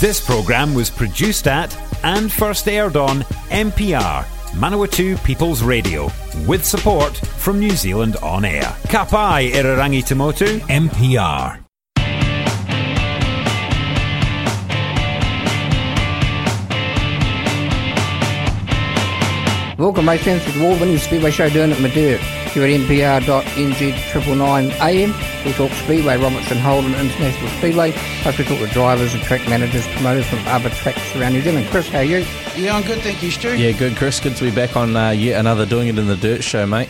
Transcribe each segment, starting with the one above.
This programme was produced at and first aired on MPR, Manawatu People's Radio, with support from New Zealand On Air. Kapai Irarangi Tamotu, MPR. Welcome, my friends, to the award-winning Speedway Show Doing It in the Dirt. Here at MPR.NG triple nine AM, we talk Speedway, Robertson Holden International Speedway. Plus we talk to drivers and track managers, promoters from other tracks around New Zealand. Chris, how are you? Yeah, I'm good, thank you, Stu. Yeah, good, Chris. Good to be back on uh, yet another Doing It in the Dirt show, mate.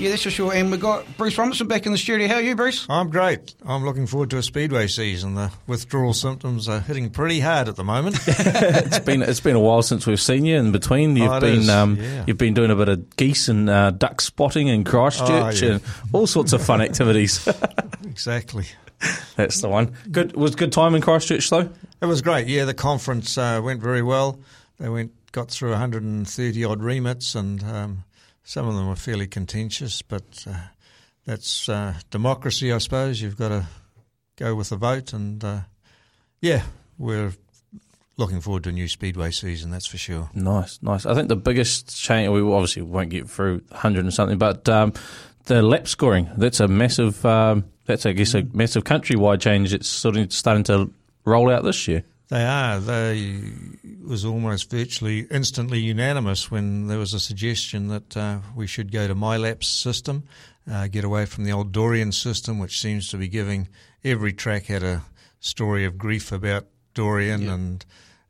Yeah, that's for sure. And we've got Bruce Robertson back in the studio. How are you, Bruce? I'm great. I'm looking forward to a speedway season. The withdrawal symptoms are hitting pretty hard at the moment. it's been it's been a while since we've seen you. In between, you've Oh, been um, yeah. you've been doing a bit of geese and uh, duck spotting in Christchurch Oh, yeah. and all sorts of fun activities. exactly. That's the one. Good was good time in Christchurch though. It was great. Yeah, the conference uh, went very well. They went got through 130 odd remits, and um, some of them were fairly contentious. But uh, that's uh, democracy, I suppose. You've got to go with the vote, and uh, yeah, we're looking forward to a new speedway season. That's for sure. Nice, nice. I think the biggest change we obviously won't get through hundred and something, but um, the lap scoring that's a massive. Um, that's I guess a massive countrywide change. It's sort of starting to roll out this year. They are. They was almost virtually instantly unanimous when there was a suggestion that uh, we should go to MyLaps system, uh, get away from the old Dorian system, which seems to be giving every track had a story of grief about Dorian and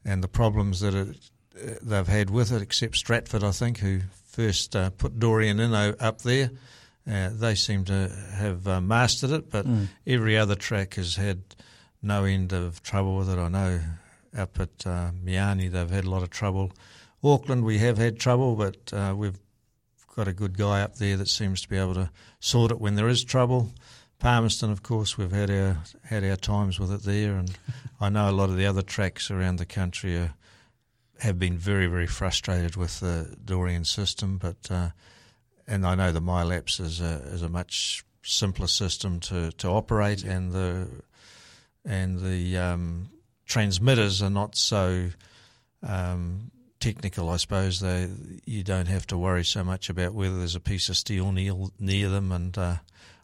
and the problems that it, uh, they've had with it, except Stratford, I think, who first uh, put Dorian in o- up there. Uh, they seem to have uh, mastered it, but every other track has had no end of trouble with it. I know up at uh, Meeanee they've had a lot of trouble. Auckland we have had trouble, but uh, we've got a good guy up there that seems to be able to sort it when there is trouble. Palmerston, of course, we've had our had our times with it there, and I know a lot of the other tracks around the country are, have been very very frustrated with the Dorian system, but uh, and I know the MyLaps is a is a much simpler system to, to operate, and the and the um, transmitters are not so um, technical. I suppose they you don't have to worry so much about whether there's a piece of steel near, near them. And uh,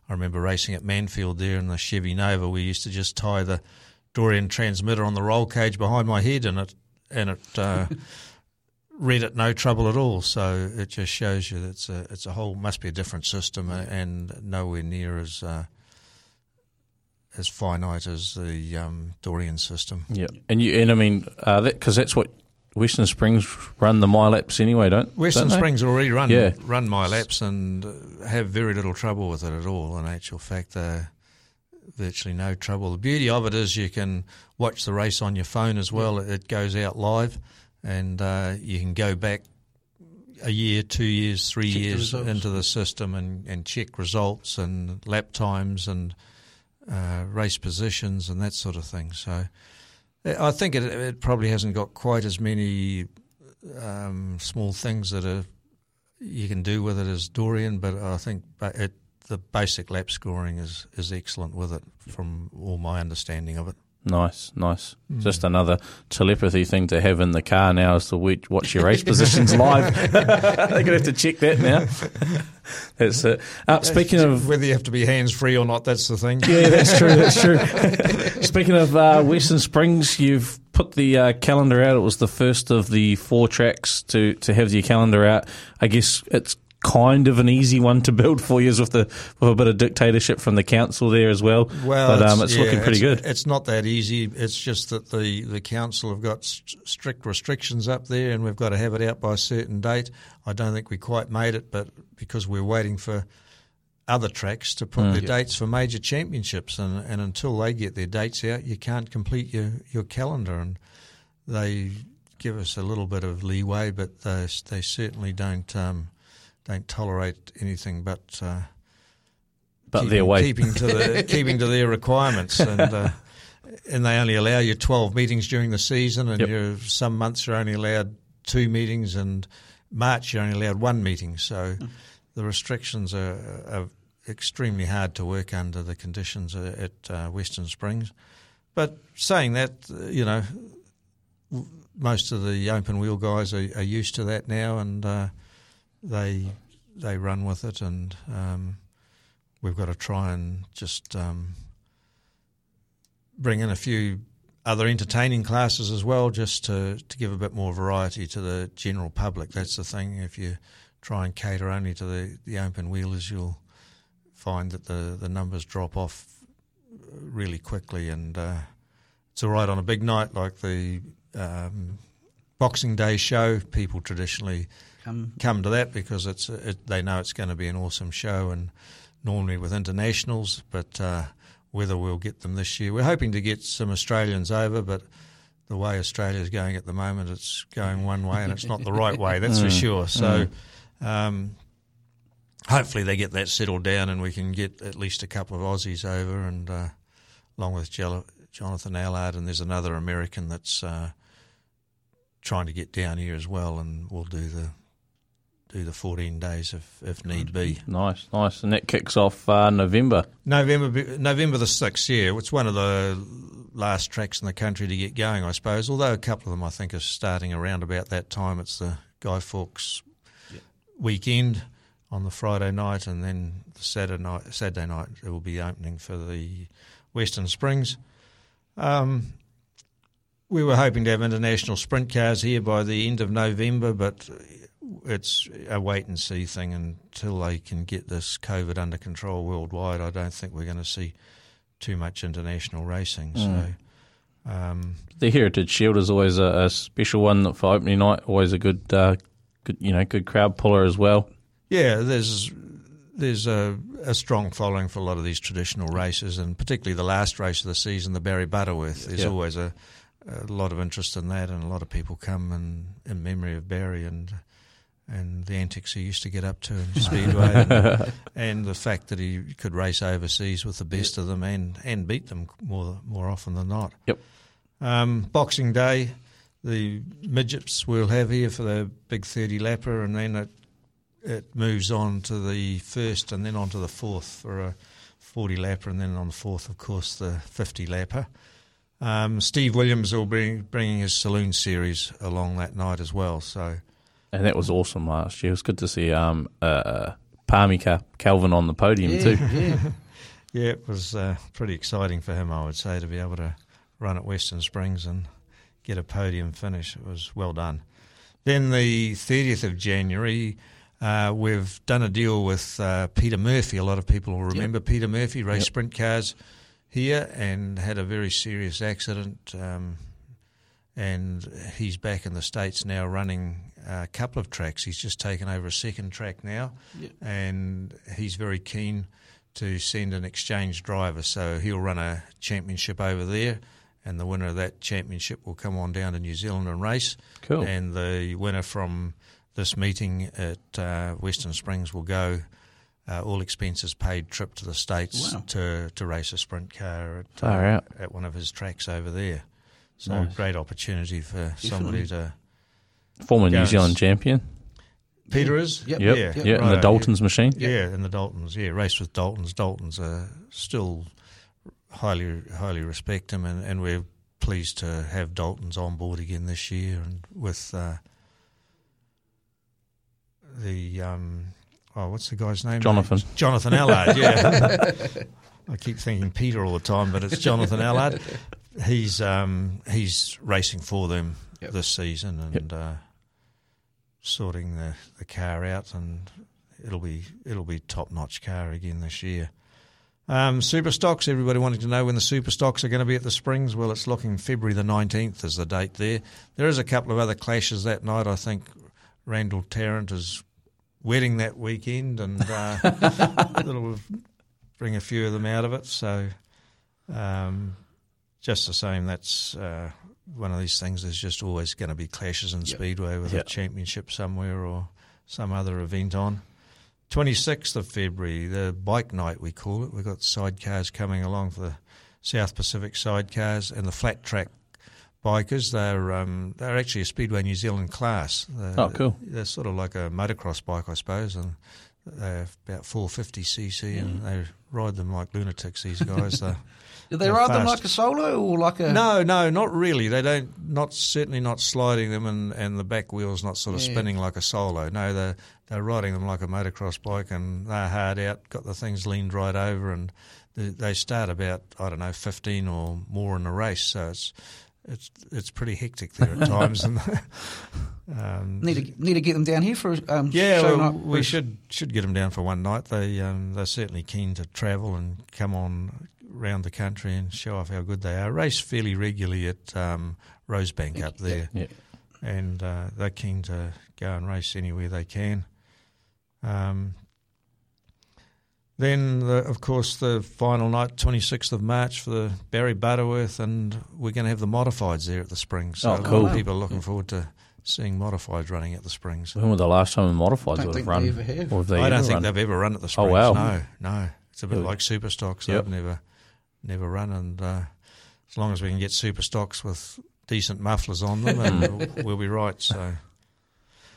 I remember racing at Manfield there in the Chevy Nova. We used to just tie the Dorian transmitter on the roll cage behind my head, and it and it. Uh, read it no trouble at all. So it just shows you that it's a it's a whole must be a different system uh, and nowhere near as uh, as finite as the um, Dorian system. Yeah, and you and I mean uh, that because that's what Western Springs run the mile MyLaps anyway, don't Western don't? Springs already run Yeah. run MyLaps and uh, have very little trouble with it at all. In actual fact, they're virtually no trouble. The beauty of it is you can watch the race on your phone as well. It goes out live, and uh, you can go back a year, two years, three Check years results. into the system and, and check results and lap times and uh, race positions and that sort of thing. So I think it, it probably hasn't got quite as many um, small things that are you can do with it as Dorian, but I think it, the basic lap scoring is, is excellent with it from all my understanding of it. Nice, nice. Hmm. Just another telepathy thing to have in the car now is to watch watch your race positions live. They're going to have to check that now. That's it. Uh, speaking of whether you have to be hands free or not, that's the thing. Yeah, that's true. That's true. Speaking of uh, Western Springs, you've put the uh, calendar out. It was the first of the four tracks to, to have your calendar out. I guess it's kind of an easy one to build for you with the with a bit of dictatorship from the council there as well. Well, but um, it's yeah, looking pretty it's- good. It's not that easy. It's just that the, the council have got st- strict restrictions up there, and we've got to have it out by a certain date. I don't think we quite made it, but because we're waiting for other tracks to put their dates for major championships, and, and until they get their dates out, you can't complete your, your calendar. And they give us a little bit of leeway, but they, they certainly don't um, don't tolerate anything but. Uh, but keeping, their way. keeping to the keeping to their requirements, and uh, and they only allow you twelve meetings during the season, and Yep. some months you're only allowed two meetings, and March you're only allowed one meeting. So the restrictions are, are extremely hard to work under the conditions at uh, Western Springs. But saying that, uh, you know, most of the open wheel guys are, are used to that now, and uh, they they run with it, and um, we've got to try and just um, bring in a few other entertaining classes as well, just to, to give a bit more variety to the general public. That's the thing. If you try and cater only to the, the open wheelers, you'll find that the, the numbers drop off really quickly. And uh, it's all right on a big night like the um, Boxing Day show. People traditionally come, come to that because it's it, they know it's going to be an awesome show. And normally with internationals, but uh, whether we'll get them this year. We're hoping to get some Australians over, but the way Australia is going at the moment, it's going one way and it's not the right way, that's for mm. sure. So mm. um, hopefully they get that settled down and we can get at least a couple of Aussies over, and uh, along with Jonathan Allard, and there's another American that's uh, trying to get down here as well, and we'll do the do the 14 days if, if need be. Nice, nice. And that kicks off uh, November. November November the 6th, yeah. It's one of the last tracks in the country to get going, I suppose. Although a couple of them I think are starting around about that time. It's the Guy Fawkes yep. weekend on the Friday night, and then the Saturday night, Saturday night it will be opening for the Western Springs. Um, we were hoping to have international sprint cars here by the end of November, but it's a wait and see thing until they can get this COVID under control worldwide. I don't think we're going to see too much international racing. Mm. So. Um, the Heritage Shield is always a, a, special one for opening night. Always a good, uh, good, you know, good crowd puller as well. Yeah, there's there's a, a, strong following for a lot of these traditional races, and particularly the last race of the season, the Barry Butterworth. There's yeah. always a, a lot of interest in that, and a lot of people come in, in memory of Barry and and the antics he used to get up to in Speedway, and, and, the fact that he could race overseas with the best yep. of them and, and beat them more more often than not. Yep. Um, Boxing Day, the midgets we'll have here for the big thirty lapper, and then it it moves on to the first, and then on to the fourth for a forty lapper, and then on the fourth, of course, the fifty lapper. Um, Steve Williams will be bringing his saloon series along that night as well, so and that was awesome last year. It was good to see um, uh, Palmy Calvin on the podium yeah, too. Yeah. yeah, it was uh, pretty exciting for him, I would say, to be able to run at Western Springs and get a podium finish. It was well done. Then the 30th of January, uh, we've done a deal with uh, Peter Murphy. A lot of people will remember yep. Peter Murphy, race yep. sprint cars here, and had a very serious accident. Um, and he's back in the States now running a couple of tracks. He's just taken over a second track now, yep. and he's very keen to send an exchange driver. So he'll run a championship over there, and the winner of that championship will come on down to New Zealand and race. Cool. And the winner from this meeting at uh, Western Springs will go. Uh, all expenses paid trip to the states wow. to to race a sprint car at, uh, at one of his tracks over there. So nice. great opportunity for Definitely. somebody to Former New Zealand champion. Peter is? Yep. Yep. Yeah, yeah. in the Daltons machine. Yeah, in the Daltons. Yeah, raced with Daltons. Daltons are still highly highly respect him, and, and we're pleased to have Daltons on board again this year, and with uh, the um, oh, what's the guy's name? Jonathan. Jonathan Allard. Yeah. I keep thinking Peter all the time, but it's Jonathan Allard. He's um, he's racing for them yep. this season, and. Yep. Uh, sorting the, the car out, and it'll be it'll be top notch car again this year. Um, super stocks. Everybody wanting to know when the super stocks are going to be at the Springs. Well, it's looking February the nineteenth is the date there. There is a couple of other clashes that night. I think Randall Tarrant is wedding that weekend, and uh, it'll bring a few of them out of it. So, um, just the same, that's uh, one of these things. There's just always going to be clashes in yep. Speedway with yep. a championship somewhere or some other event on. 26th of February, the bike night we call it. We've got sidecars coming along for the South Pacific sidecars and the flat track bikers. They're um, they're actually a Speedway New Zealand class. They're, oh, cool. They're sort of like a motocross bike, I suppose, and they're about 450 cc, and they ride them like lunatics. These guys. They're- Do they ride them like a solo or like a? no, no, not really. They don't. Not certainly not sliding them, and, and the back wheels not sort of Yeah. spinning like a solo. No, they're they're riding them like a motocross bike, and they're hard out. Got the things leaned right over, and they, they start about I don't know fifteen or more in the race. So it's it's it's pretty hectic there at times. and um, Need to need to get them down here for um, yeah, show well, night. we should should get them down for one night. They um, they're certainly keen to travel and come on around the country and show off how good they are. Race fairly regularly at um, Rosebank up there, Yeah. and uh, they're keen to go and race anywhere they can. Um, then, the, of course, the final night, 26th of March, for the Barry Butterworth, and we're going to have the modifieds there at the Springs. So Oh, cool. a lot of people are looking forward to seeing modifieds running at the Springs. When was the last time the modifieds Don't would have think run? they ever have. Or have they I don't think run? they've ever run at the Springs. Oh, Springs. wow. No, no. It's a bit like super stocks. Yep. They've never, never run, and uh, as long as we can get super stocks with decent mufflers on them, and we'll, we'll be right. So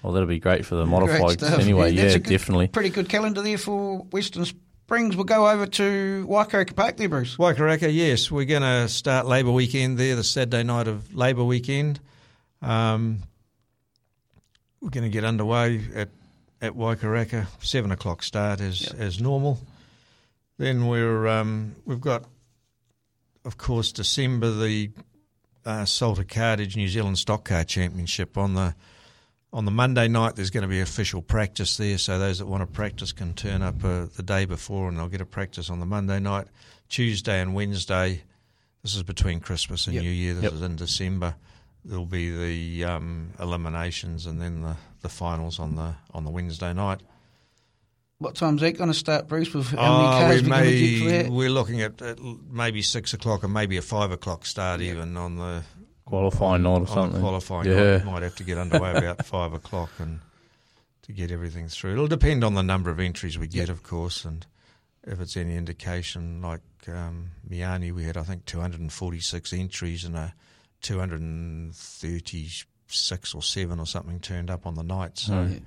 Well, that'll be great for the Great modifieds anyway. that's Yeah, good- definitely. Pretty good calendar there for Western Springs. We'll go over to Waikaraka Park there, Bruce. Waikaraka, yes, we're going to start Labour weekend there, the Saturday night of Labour weekend. Um, we're going to get underway at at Waikaraka, seven o'clock start as as normal. Then we're um, we've got, of course, December the uh, Salter Cartage New Zealand Stock Car Championship on the on the Monday night. There's going to be official practice there, so those that want to practice can turn up uh, the day before, and they'll get a practice on the Monday night. Tuesday and Wednesday. This is between Christmas and Yep. New Year. This Yep. is in December. There'll be the um, eliminations and then the, the finals on the on the Wednesday night. What time's that going to start, Bruce? With how Oh, many cars we we going to get for may, we're looking at, at maybe six o'clock or maybe a five o'clock start even on the Qualifying night or something. qualifying Yeah. night. Might have to get underway about five o'clock and to get everything through. It'll depend on the number of entries we get, of course, and if it's any indication, like um, Meeanee, we had I think 246 entries and a 236 or seven or something turned up on the night. So Oh, Yeah.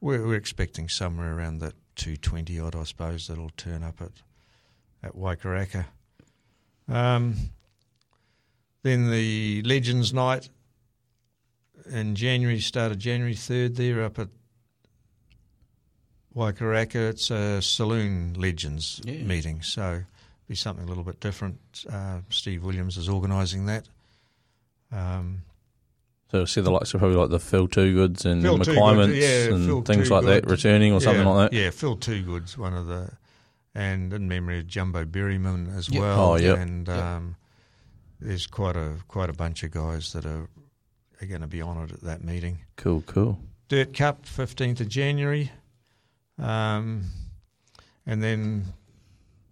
we're, we're expecting somewhere around that 220 odd, I suppose, that'll turn up at at Waikaraka. Um, then the Legends Night in January, started January 3rd there up at Waikaraka. It's a Saloon Legends Yeah. meeting, so be something a little bit different. Uh, Steve Williams is organising that. Um, So see the likes of probably like the Phil Toogoods and Phil Toogood, yeah, and Phil things like that returning or something yeah, like that. Yeah, Phil Toogood's one of the, and in memory of Jumbo Berryman as Yep. well. Oh, yep. And Yep. There's quite a quite a bunch of guys that are are going to be honoured at that meeting. Cool, cool. Dirt Cup, fifteenth of January, um, and then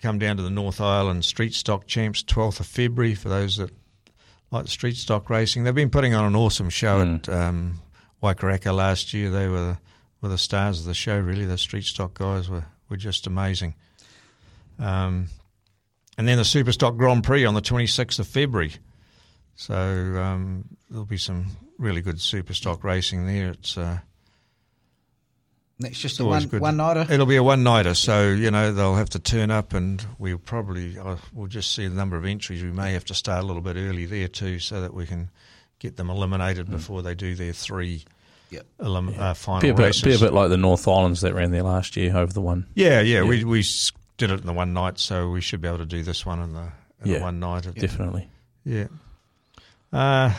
come down to the North Island Street Stock Champs, twelfth of February for those that like street stock racing. They've been putting on an awesome show Mm. at um, Waikaraka last year. They were were the stars of the show. Really, the street stock guys were were just amazing. Um, and then the Superstock Grand Prix on the 26th of February. So um, there'll be some really good Superstock racing there. It's uh, That's just a one good. one nighter. It'll be a one nighter, so you know they'll have to turn up, and we'll probably uh, we'll just see the number of entries. We may have to start a little bit early there too, so that we can get them eliminated before they do their three Yep. elim- uh, final Be a, bit, races. be a bit like the North Islands that ran there last year over the one. yeah, yeah, Yeah. We we s- did it in the one night, so we should be able to do this one in the, in Yeah. the one night. Definitely. Yeah. Uh,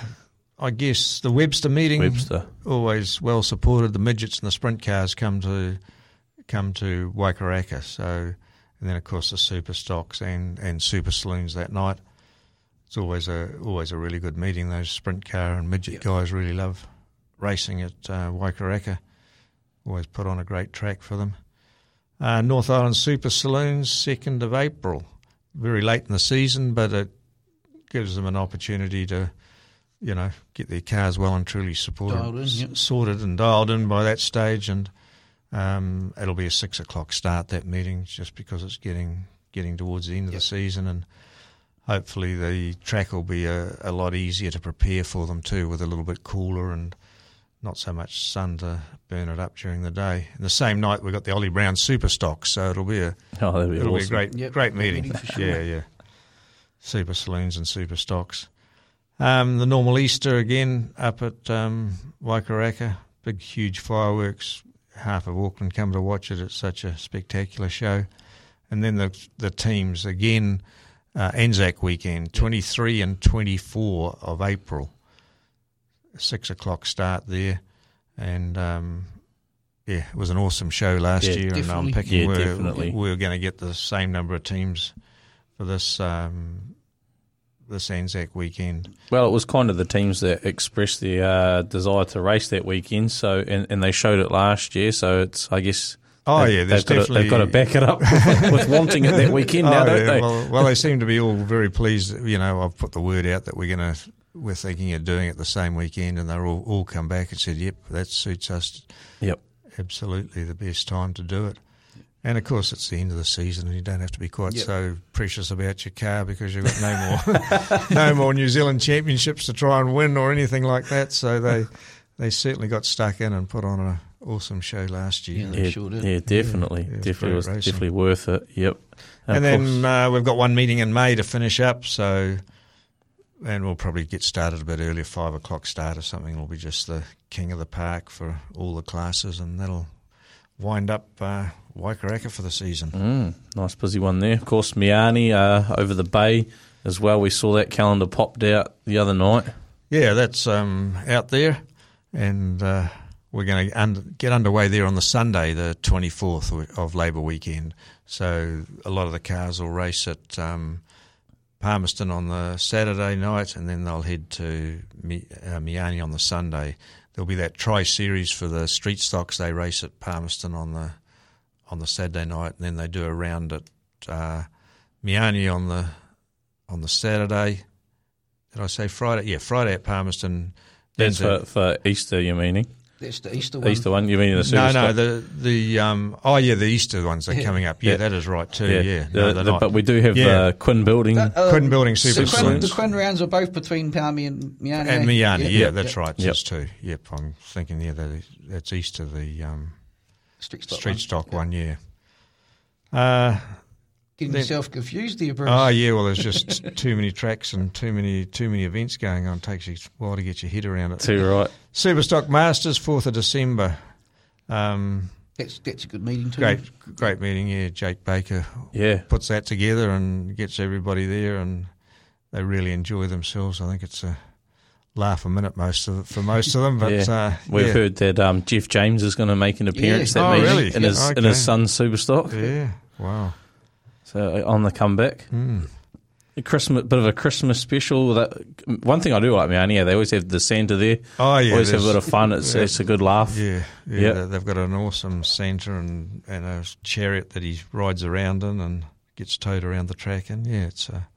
I guess the Webster meeting Webster. always well supported. The midgets and the sprint cars come to come to Waikaraka. So, and then of course the super stocks and, and super saloons that night. It's always a always a really good meeting. Those sprint car and midget Yep. guys really love racing at uh, Waikaraka. Always put on a great track for them. Uh, North Island Super Saloons, second of April. Very late in the season, but it gives them an opportunity to, you know, get their cars well and truly supported, in, s- yep. sorted and dialed in by that stage. And um, it'll be a six o'clock start that meeting, just because it's getting getting towards the end of Yep. the season, and hopefully the track will be a, a lot easier to prepare for them too, with a little bit cooler and not so much sun to burn it up during the day. And the same night we got the Ollie Brown Super Stock, so it'll be a Oh, be it'll awesome. be a great Yep, great great meeting. meeting sure. Yeah, yeah. Super saloons and super stocks. Um, the normal Easter again up at um, Waikaraka. Big, huge fireworks. Half of Auckland come to watch it. It's such a spectacular show. And then the the teams again. Uh, Anzac weekend, 23 and 24 of April. Six o'clock start there, and um, yeah, it was an awesome show last Yeah, year. And I'm picking Yeah, we're, definitely. we're going to get the same number of teams for this um, this Anzac weekend. Well, it was kind of the teams that expressed their uh, desire to race that weekend. So, and, and they showed it last year. So it's, I guess. Oh they- yeah, they've got, to, they've got to back it up with, with wanting it that weekend now, Oh, don't yeah. they? Well, well, they seem to be all very pleased. You know, I've put the word out that we're going to we're thinking of doing it the same weekend, and they're all all come back and said, "Yep, that suits us Yep. absolutely the best time to do it." And of course, it's the end of the season, and you don't have to be quite Yep. so precious about your car because you've got no more no more New Zealand championships to try and win or anything like that. So they they certainly got stuck in and put on an awesome show last year. Yeah, they Yeah, sure did. yeah, definitely, Yeah, it was definitely was racing. definitely worth it. Yep. And, of then uh, we've got one meeting in May to finish up, so and we'll probably get started a bit earlier, five o'clock start or something. It'll be just the king of the park for all the classes, and that'll wind up uh, Waikaraka for the season. Mm, nice busy one there. Of course, Meeanee uh, over the bay as well. We saw that calendar popped out the other night. Yeah, that's um, out there, and uh, we're going to un- get underway there on the Sunday, the 24th of Labour weekend. So a lot of the cars will race at um, Palmerston on the Saturday night, and then they'll head to uh, Meeanee on the Sunday. There'll be that tri series for the street stocks. They race at Palmerston on the on the Saturday night, and then they do a round at uh, Meeanee on the on the Saturday. Did I say Friday? Yeah, Friday at Palmerston. Then for, for Easter, you meaning? That's the Easter one. Easter one? You mean the no, Super no, Stock? the the um, oh yeah, the Easter ones are Yeah. coming up. Yeah, Yeah. that is right too. Yeah, The- no, they're the- not. but we do have Yeah. uh, Quinn Building. Uh, uh, Quinn Building Super the Quinn, the Quinn rounds are both between Palmy and Meeanee. and Meeanee, yeah, yeah, that's yeah. right. Yep. There's two. Yep, I'm thinking yeah, that is, that's Easter the um, Street stock. street one. stock one. Yeah. Uh, Getting Then- yourself confused there, Bruce. oh yeah, well, there's just too many tracks and too many too many events going on. It takes you a while to get your head around it. Too right. Superstock Masters, fourth of December. Um, That's that's a good meeting too. great, great meeting. Yeah, Jake Baker Yeah. puts that together and gets everybody there, and they really enjoy themselves. I think it's a laugh a minute most of for most of them, but Yeah. uh, We've yeah. heard that um, Jeff James is going to make an appearance Yeah. that Oh, meeting really? in his Yeah. in his son's Superstock. Yeah, wow. So uh, on the comeback, Mm. a Christmas bit of a Christmas special. That one thing I do like Meeanee, yeah, they always have the Santa there. Oh yeah, always have a there's- bit of fun. It's yeah. it's a good laugh. Yeah, yeah, Yeah. they- they've got an awesome Santa and, and a chariot that he rides around in and gets towed around the track. And yeah, it's a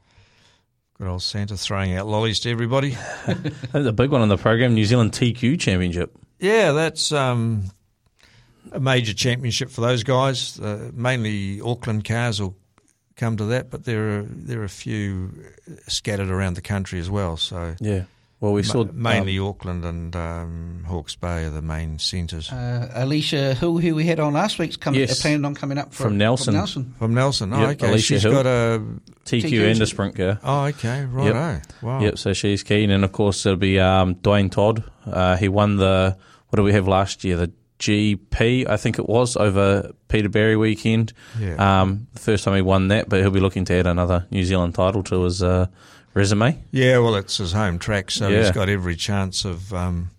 good old Santa throwing out lollies to everybody. I the big one on the program, New Zealand TQ Championship. Yeah, that's um, a major championship for those guys. Uh, mainly Auckland cars will come to that, but there are there are a few scattered around the country as well. So Yeah. Well, we saw ma- mainly Auckland and um, Hawke's Bay are the main centres. Uh, Alicia Hill, who we had on last week's, coming, Yes. uh, planning on coming up for, From Nelson. From Nelson. From Nelson, oh, Yep, okay. Alicia She's Hill. got a TQ, TQ and a sprint car. oh, okay, right. Wow. Yep. So she's keen, and of course it'll be um, Dwayne Todd. Uh, he won the what did we have last year? The GP, I think it was over Peterberry weekend. Yeah. Um, the first time he won that, but he'll be looking to add another New Zealand title to his uh, resume. Yeah, well, it's his home track, so Yeah. he's got every chance of um,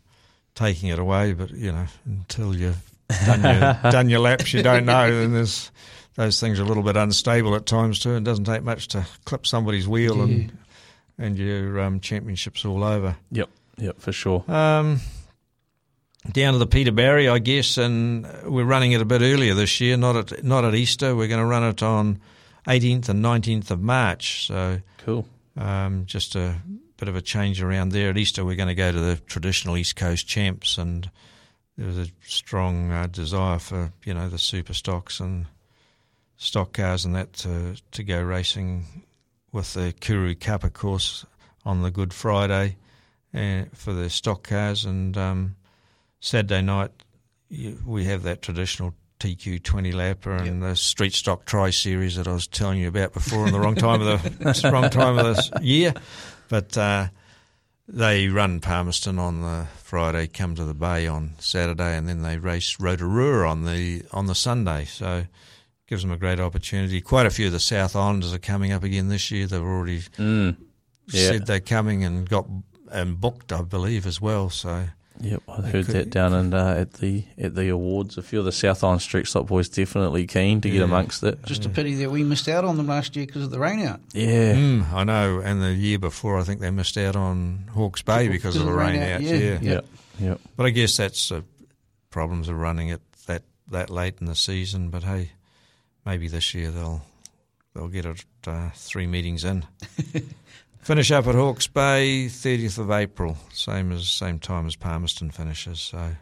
taking it away. But you know, until you've done your, done your laps, you don't know. And there's those things are a little bit unstable at times too. It doesn't take much to clip somebody's wheel, and and your um, championship's all over. Yep. Yep, for sure. Um, down to the Peterberry, I guess, and we're running it a bit earlier this year. Not at not at Easter. We're going to run it on 18th and 19th of March. So Cool. um, just a bit of a change around there. At Easter, we're going to go to the traditional East Coast champs, and there was a strong uh, desire for you know the super stocks and stock cars and that to to go racing with the Kuru Cup, of course, on the Good Friday uh, for the stock cars, and um, Saturday night, you, we have that traditional TQ 20 lapper and the Street Stock Tri Series that I was telling you about before in the wrong time of the wrong time of the year. But uh, they run Palmerston on the Friday, come to the Bay on Saturday, and then they race Rotorua on the on the Sunday. So gives them a great opportunity. Quite a few of the South Islanders are coming up again this year. They've already Mm. Yeah. said they're coming and got and booked, I believe, as well. So Yep, I heard could- that down and uh, at the at the awards. A few of the South Island Street Stock boys definitely keen to get amongst it. Just a pity that we missed out on them last year because of the rain out. Yeah, Mm, I know. And the year before, I think they missed out on Hawke's Bay because of the rain out. yeah. Yeah. yeah, yeah. But I guess that's the problems of running it that, that late in the season. But hey, maybe this year they'll they'll get it uh, three meetings in. Finish up at Hawke's Bay, thirtieth of April, same as same time as Palmerston finishes. So,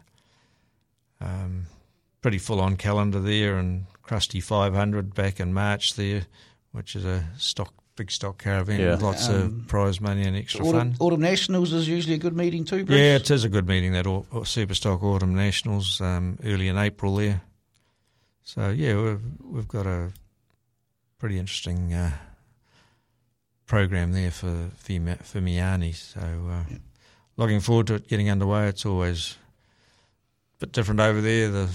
um, pretty full on calendar there, and Krusty five hundred back in March there, which is a stock big stock caravan Yeah. with lots Um, of prize money and extra Autumn, fun. Autumn Nationals is usually a good meeting too, Bruce. Yeah, it is a good meeting that au- au- Superstock Autumn Nationals um, early in April there. So yeah, we've we've got a pretty interesting uh, program there for Fimi- Fimiani. So uh, looking forward to it getting underway. It's always a bit different over there. The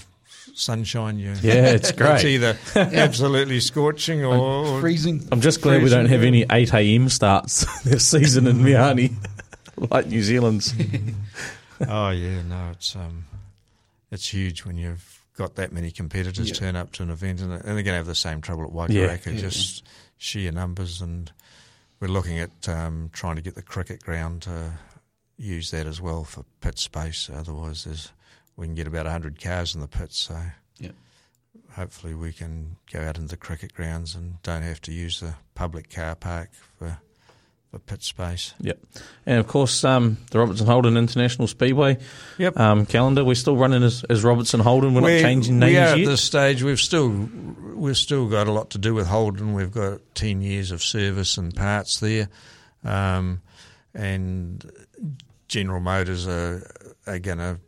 sunshine, you Yeah, it's it's great. either absolutely scorching or, or Freezing. I'm just glad we don't have any 8 a.m. starts this season in Meeanee, like New Zealand's. oh yeah, no, it's um, it's huge when you've got that many competitors Yeah. turn up to an event, and, and they're going to have the same trouble at Yeah. Waikaraka, Yeah. just sheer numbers, and we're looking at um, trying to get the cricket ground to use that as well for pit space. Otherwise, there's we can get about hundred cars in the pits, so Yeah. hopefully we can go out into the cricket grounds and don't have to use the public car park for for pit space. Yep. And of course, um, the Robertson Holden International Speedway Yep. um, calendar. We're still running as, as Robertson Holden. We're We- not changing we names are at this stage. We've still we've still got a lot to do with Holden. We've got ten years of service and parts there, um, and General Motors are are going to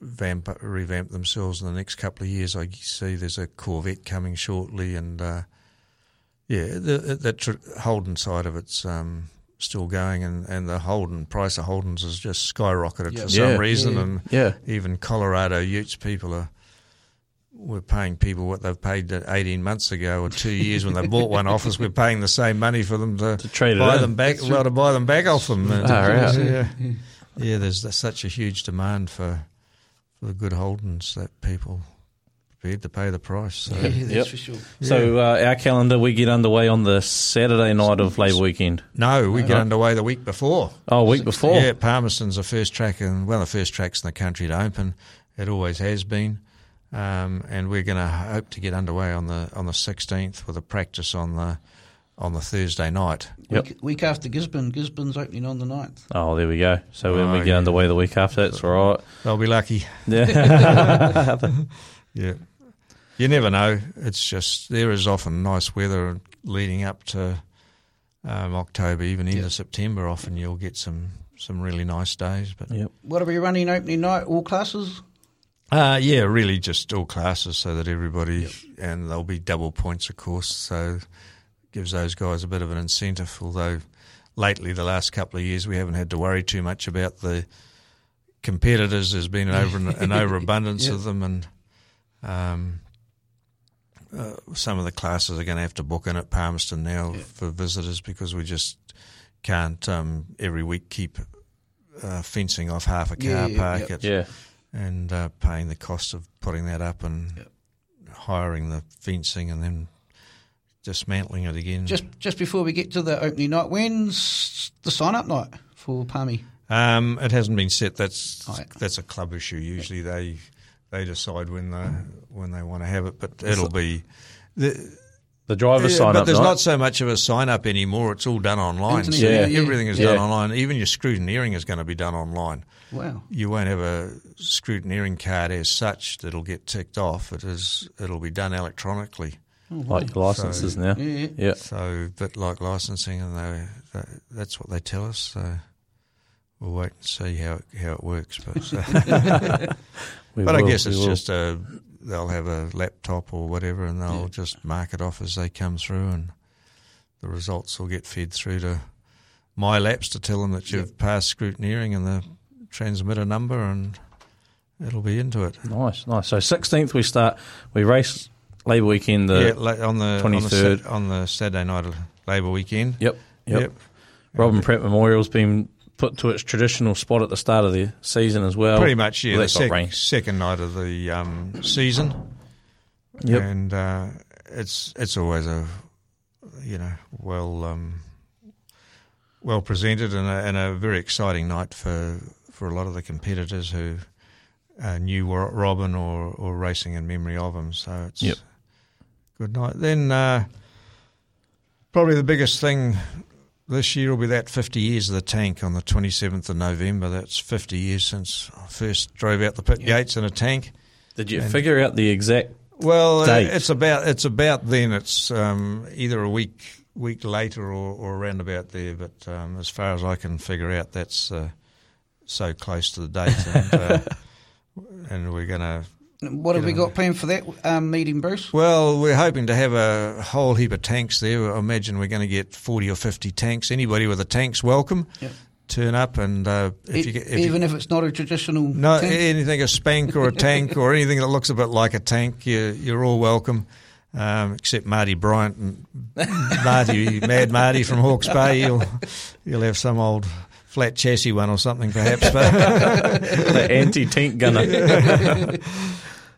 vamp, revamp themselves in the next couple of years. I see there's a Corvette coming shortly, and uh, yeah, the, the tr- Holden side of it's. Um, Still going, and, and the Holden price of Holdens has just skyrocketed Yeah. for some Yeah. reason, Yeah. and yeah, even Colorado Utes people are we're paying people what they've paid 18 months ago or two years when they bought one off us. We're paying the same money for them to, to trade it buy in. them back. Well, to buy them back off them. And- Ah, right. yeah, yeah. There's, there's such a huge demand for for the good Holdens that people prepared to pay the price. So Yeah, that's Yep. for sure. So uh, our calendar, we get underway on the Saturday night of Labour Weekend. no, we get Right. underway the week before. Oh, a week before. Yeah, Palmerston's the first track and one of the first tracks in the country to open. It always has been, um, and we're going to hope to get underway on the on the 16th with a practice on the on the Thursday night. Yep. Week, week after Gisborne, Gisborne's opening on the 9th. Oh, there we go. So when we Oh, get yeah. underway the week after, that's all right. They'll be lucky. Yeah. Yeah, you never know. It's just there is often nice weather leading up to um, October, even into Yeah. September. Often you'll get some some really nice days, but yep. What are we running opening night? All classes? Uh, yeah, really just all classes so that everybody, and there'll be double points, of course, so gives those guys a bit of an incentive. Although lately, the last couple of years, we haven't had to worry too much about the competitors. There's been an, over, an overabundance Yeah. of them, and um, uh, some of the classes are going to have to book in at Palmerston now Yeah. for visitors because we just can't um, every week keep uh, fencing off half a car Yeah, yeah, park yeah. at Yeah. and uh, paying the cost of putting that up and Yep. hiring the fencing and then dismantling it again. Just just before we get to the opening night, when's the sign up night for Palmy? um, it hasn't been set. That's Oh, yeah. that's a club issue. Usually they they decide when they when they want to have it, but it'll be. The, The driver yeah, sign but up there's night. not so much of a sign up anymore. It's all done online. Internet, So yeah, yeah. everything is Yeah. done online. Even your scrutineering is going to be done online. Wow. You won't have a scrutineering card as such that'll get ticked off. It is. It'll be done electronically. like your licenses So- now. Yeah, yeah. Yeah. So, but like licensing, and they, that, that's what they tell us. So, we'll wait and see how it, how it works. But, uh, We but I guess it's will. just a they'll have a laptop or whatever, and they'll just mark it off as they come through, and the results will get fed through to MyLaps to tell them that you've passed scrutineering and the transmitter number, and it'll be into it. nice, nice. So sixteenth we start. We race Labour weekend. The yeah, on the 23rd. on the, on the Saturday night of Labour weekend. yep, yep. Yep. Robin Pratt Memorial's been put to its traditional spot at the start of the season as well. Pretty much, yeah. Well, the sec- second night of the um, season, Yep. and uh, it's it's always a you know well um, well presented and a, and a very exciting night for for a lot of the competitors who uh, knew Robin or or racing in memory of him. So it's Yep. good night. Then uh, probably the biggest thing. This year will be that 50 years of the tank on the 27th of November. That's 50 years since I first drove out the pit gates in a tank. Did you And- figure out the exact? Well, uh, Date. it's about it's about then. It's um, either a week week later or, or around about there. But um, as far as I can figure out, that's uh, so close to the date, and, uh, and we're going to. What have we got planned for that um, meeting, Bruce? Well, we're hoping to have a whole heap of tanks there. I imagine we're going to get forty or fifty tanks. Anybody with a tank's welcome. Yep. Turn up and uh, if E- you get if you- Even if it's not a traditional No, tank? anything a spank or a tank or anything that looks a bit like a tank, you're, you're all welcome. Um, except Marty Bryant and Marty, Mad Marty from Hawke's Bay. you'll, he'll have some old flat chassis one or something, perhaps. But, the anti-tank gunner.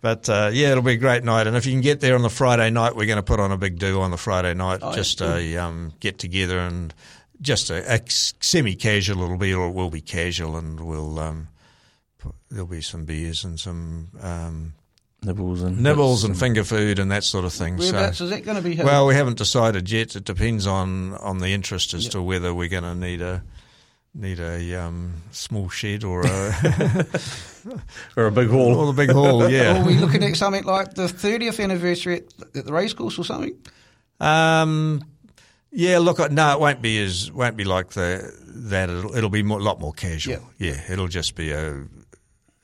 But uh, yeah, it'll be a great night. And if you can get there on the Friday night, we're going to put on a big do on the Friday night. Oh, just cool. a um, get together and just a, a semi-casual. It'll be or it will be casual, and we'll um, put, there'll be some beers and some. Um, Nibbles and nibbles bits and finger food and that sort of thing. Whereabouts So, is that going to be held? well, we haven't decided yet. It depends on, on the interest as to whether we're going to need a need a um, small shed or a or a big hall. or a big hall. Or are we looking at something like the 30th anniversary at, at the racecourse or something? Um, yeah. Look, no, it won't be as won't be like the that. It'll, it'll be a lot more casual. Yeah. yeah. It'll just be a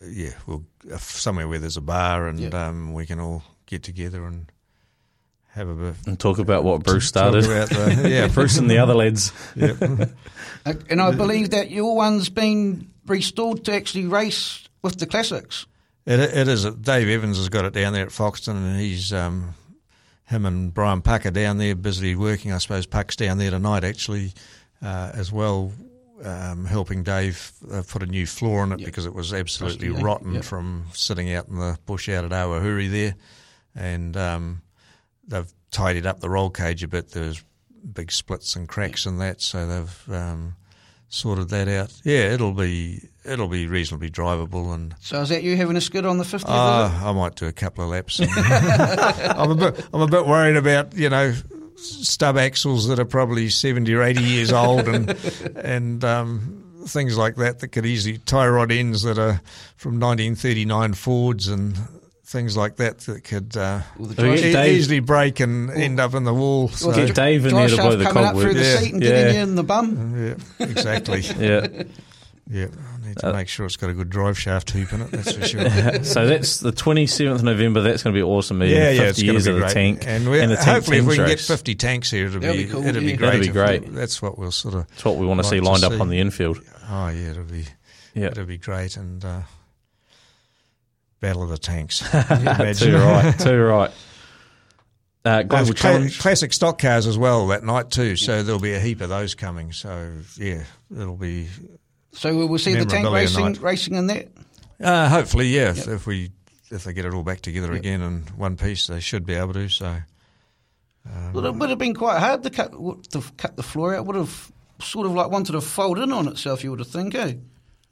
yeah. We'll uh, somewhere where there's a bar and Yeah. um, we can all get together and have a bit. And talk about what Bruce started. about the- yeah, Bruce and the other lads. Uh, And I believe that your one's been restored to actually race with the classics. It, it is. Dave Evans has got it down there at Foxton, and he's um, him and Brian Puck are down there busily working. I suppose Puck's down there tonight actually uh, as well, um, helping Dave uh, put a new floor on it because it was absolutely rotten Yep. from sitting out in the bush out at Awahuri there, and um, they've tidied up the roll cage a bit. There's big splits and cracks in that, so they've um, sorted that out. Yeah, it'll be it'll be reasonably drivable and. So is that you having a skid on the 50th? is? Uh, I might do a couple of laps. I'm a bit, I'm a bit worried about you know stub axles that are probably seventy or eighty years old and and um, things like that that could easily tie rod ends that are from 1939 Fords and things like that that could uh, Well, the dry- e- easily break and end up in the wall. So, well, the Get Dave in dry there to blow the coming up through the Yeah. seat and Yeah. getting you in the bum. yeah, exactly. Yeah. Yeah, I need to Uh, make sure it's got a good drive shaft hoop in it. That's for sure. so that's the 27th of November. That's going to be awesome. Meeting. Yeah, 50 yeah, it's going years to be of the great. tank. and, we, the tank hopefully, if we teams can get 50 tanks here, it'll That'd be, be cool, it'll be great. That'd be If- great. That's what we'll sort of. That's what we want to like see to lined up see. on the infield. Oh yeah, it'll be Yeah. it'll be great and uh, battle of the tanks. Too Imagine. right. Too right. Uh, Global cla- Challenge. classic stock cars as well that night too. So there'll be a heap of those coming. So yeah, it'll be So we will see the tank racing night. racing in that. uh, hopefully yeah. If, if we if they get it all back together again in one piece, they should be able to. So Well, it would have been quite hard to cut to cut the floor out. Would have sort of like wanted to fold in on itself. You would have think, eh?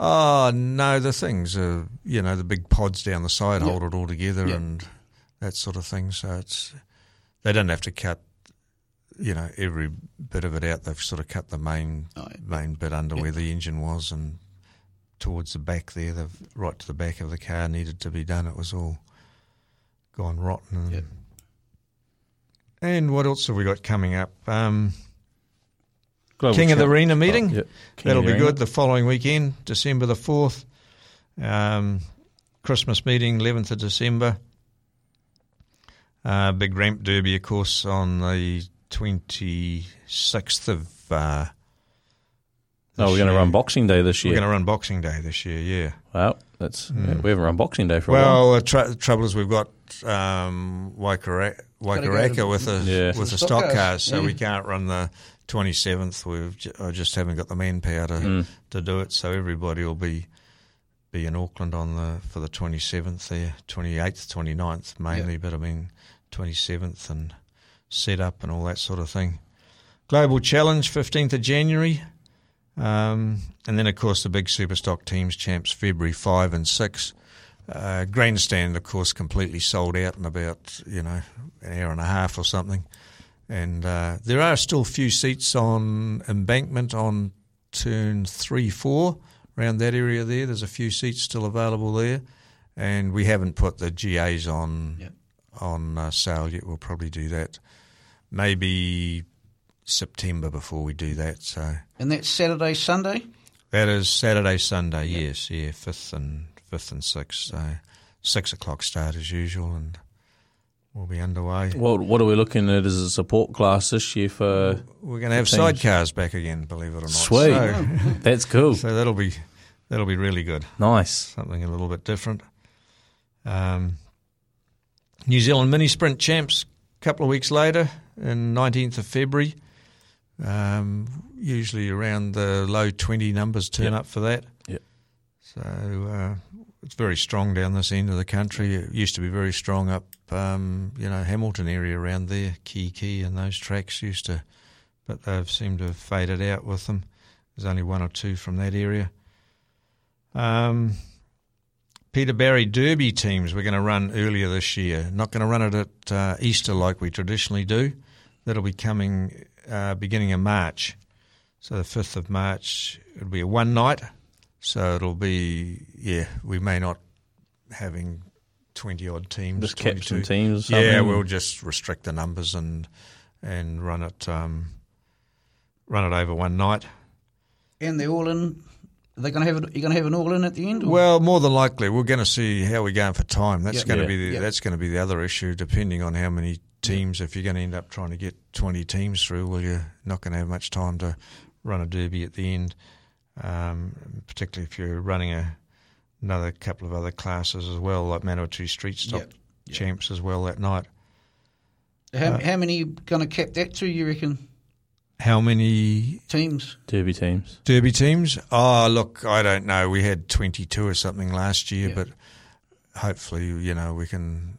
Oh no, the things are you know the big pods down the side Yeah. hold it all together Yeah. and that sort of thing. So it's they don't have to cut you know every bit of it out. They've sort of cut the main Oh, yeah. main bit under Yeah. where the engine was and towards the back there. They've right to the back of the car needed to be done. It was all gone rotten. And, and what else have we got coming up? Um, Global King of the Arena meeting. Oh, yep. That'll be Arena. good. The following weekend, December the fourth. Um, Christmas meeting, eleventh of December. Uh, big ramp derby, of course, on the twenty sixth of. Uh, Oh, we're going to run Boxing Day this year. We're going to run Boxing Day this year. Yeah. Wow, that's yeah, we haven't run Boxing Day for a while. Well, the trouble is we've got um, Waikara- Gotta go to- with a Yeah. with the stock stock cars, cars, so yeah. we can't run the 27th. We've j- I just haven't got the manpower to Mm. to do it. So everybody will be be in Auckland on the for the 27th there, 28th, 29th mainly, but I mean 27th and set up and all that sort of thing. Global Challenge 15th of January. Um, and then, of course, the big Superstock teams champs February 5 and 6. Uh, grandstand, of course, completely sold out in about, you know, an hour and a half or something. And uh, there are still a few seats on embankment on turn 3 4, around that area there. There's a few seats still available there. And we haven't put the GAs on, Yep. on uh, sale yet. We'll probably do that maybe September before we do that. So. And that's Saturday, Sunday. That is Saturday, Sunday. Yes, yeah, fifth and fifth and sixth. So six o'clock start as usual, and we'll be underway. What what are we looking at as a support class this year for? We're going to have sidecars back again, believe it or not. Sweet, So, that's cool. so that'll be that'll be really good. Nice. Something a little bit different. Um, New Zealand mini sprint champs. A couple of weeks later, in nineteenth of February. Um, usually around the low twenty numbers turn Yep. up for that. Yep. So uh, it's very strong down this end of the country. It used to be very strong up, um, you know, Hamilton area around there, Key Key, and those tracks used to, but they've seemed to have faded out with them. There's only one or two from that area. Um, Peter Barry Derby teams we're going to run earlier this year. Not going to run it at uh, Easter like we traditionally do. That'll be coming uh, beginning of March. So the 5th of March, it'll be a one night. So it'll be, yeah, we may not having 20 odd teams. Just caps 22. and teams. or Yeah, we'll just restrict the numbers and and run it um, run it over one night. And they're all in. Are they going to have it? You're going to have an all in at the end? Or? Well, more than likely, we're going to see how we're going for time. That's Yeah. going to be the, Yeah. that's going to be the other issue, depending on how many teams. If you're going to end up trying to get 20 teams through, well, you're not going to have much time to run a derby at the end. Um, particularly if you're running a another couple of other classes as well, like Manawatu Street Stock Yep. Yep. Champs as well that night. how, uh, how many going to cap that to? You reckon How many teams? Derby teams. Derby teams? Oh, look, I don't know. We had 22 or something last year, Yeah. but hopefully, you know, we can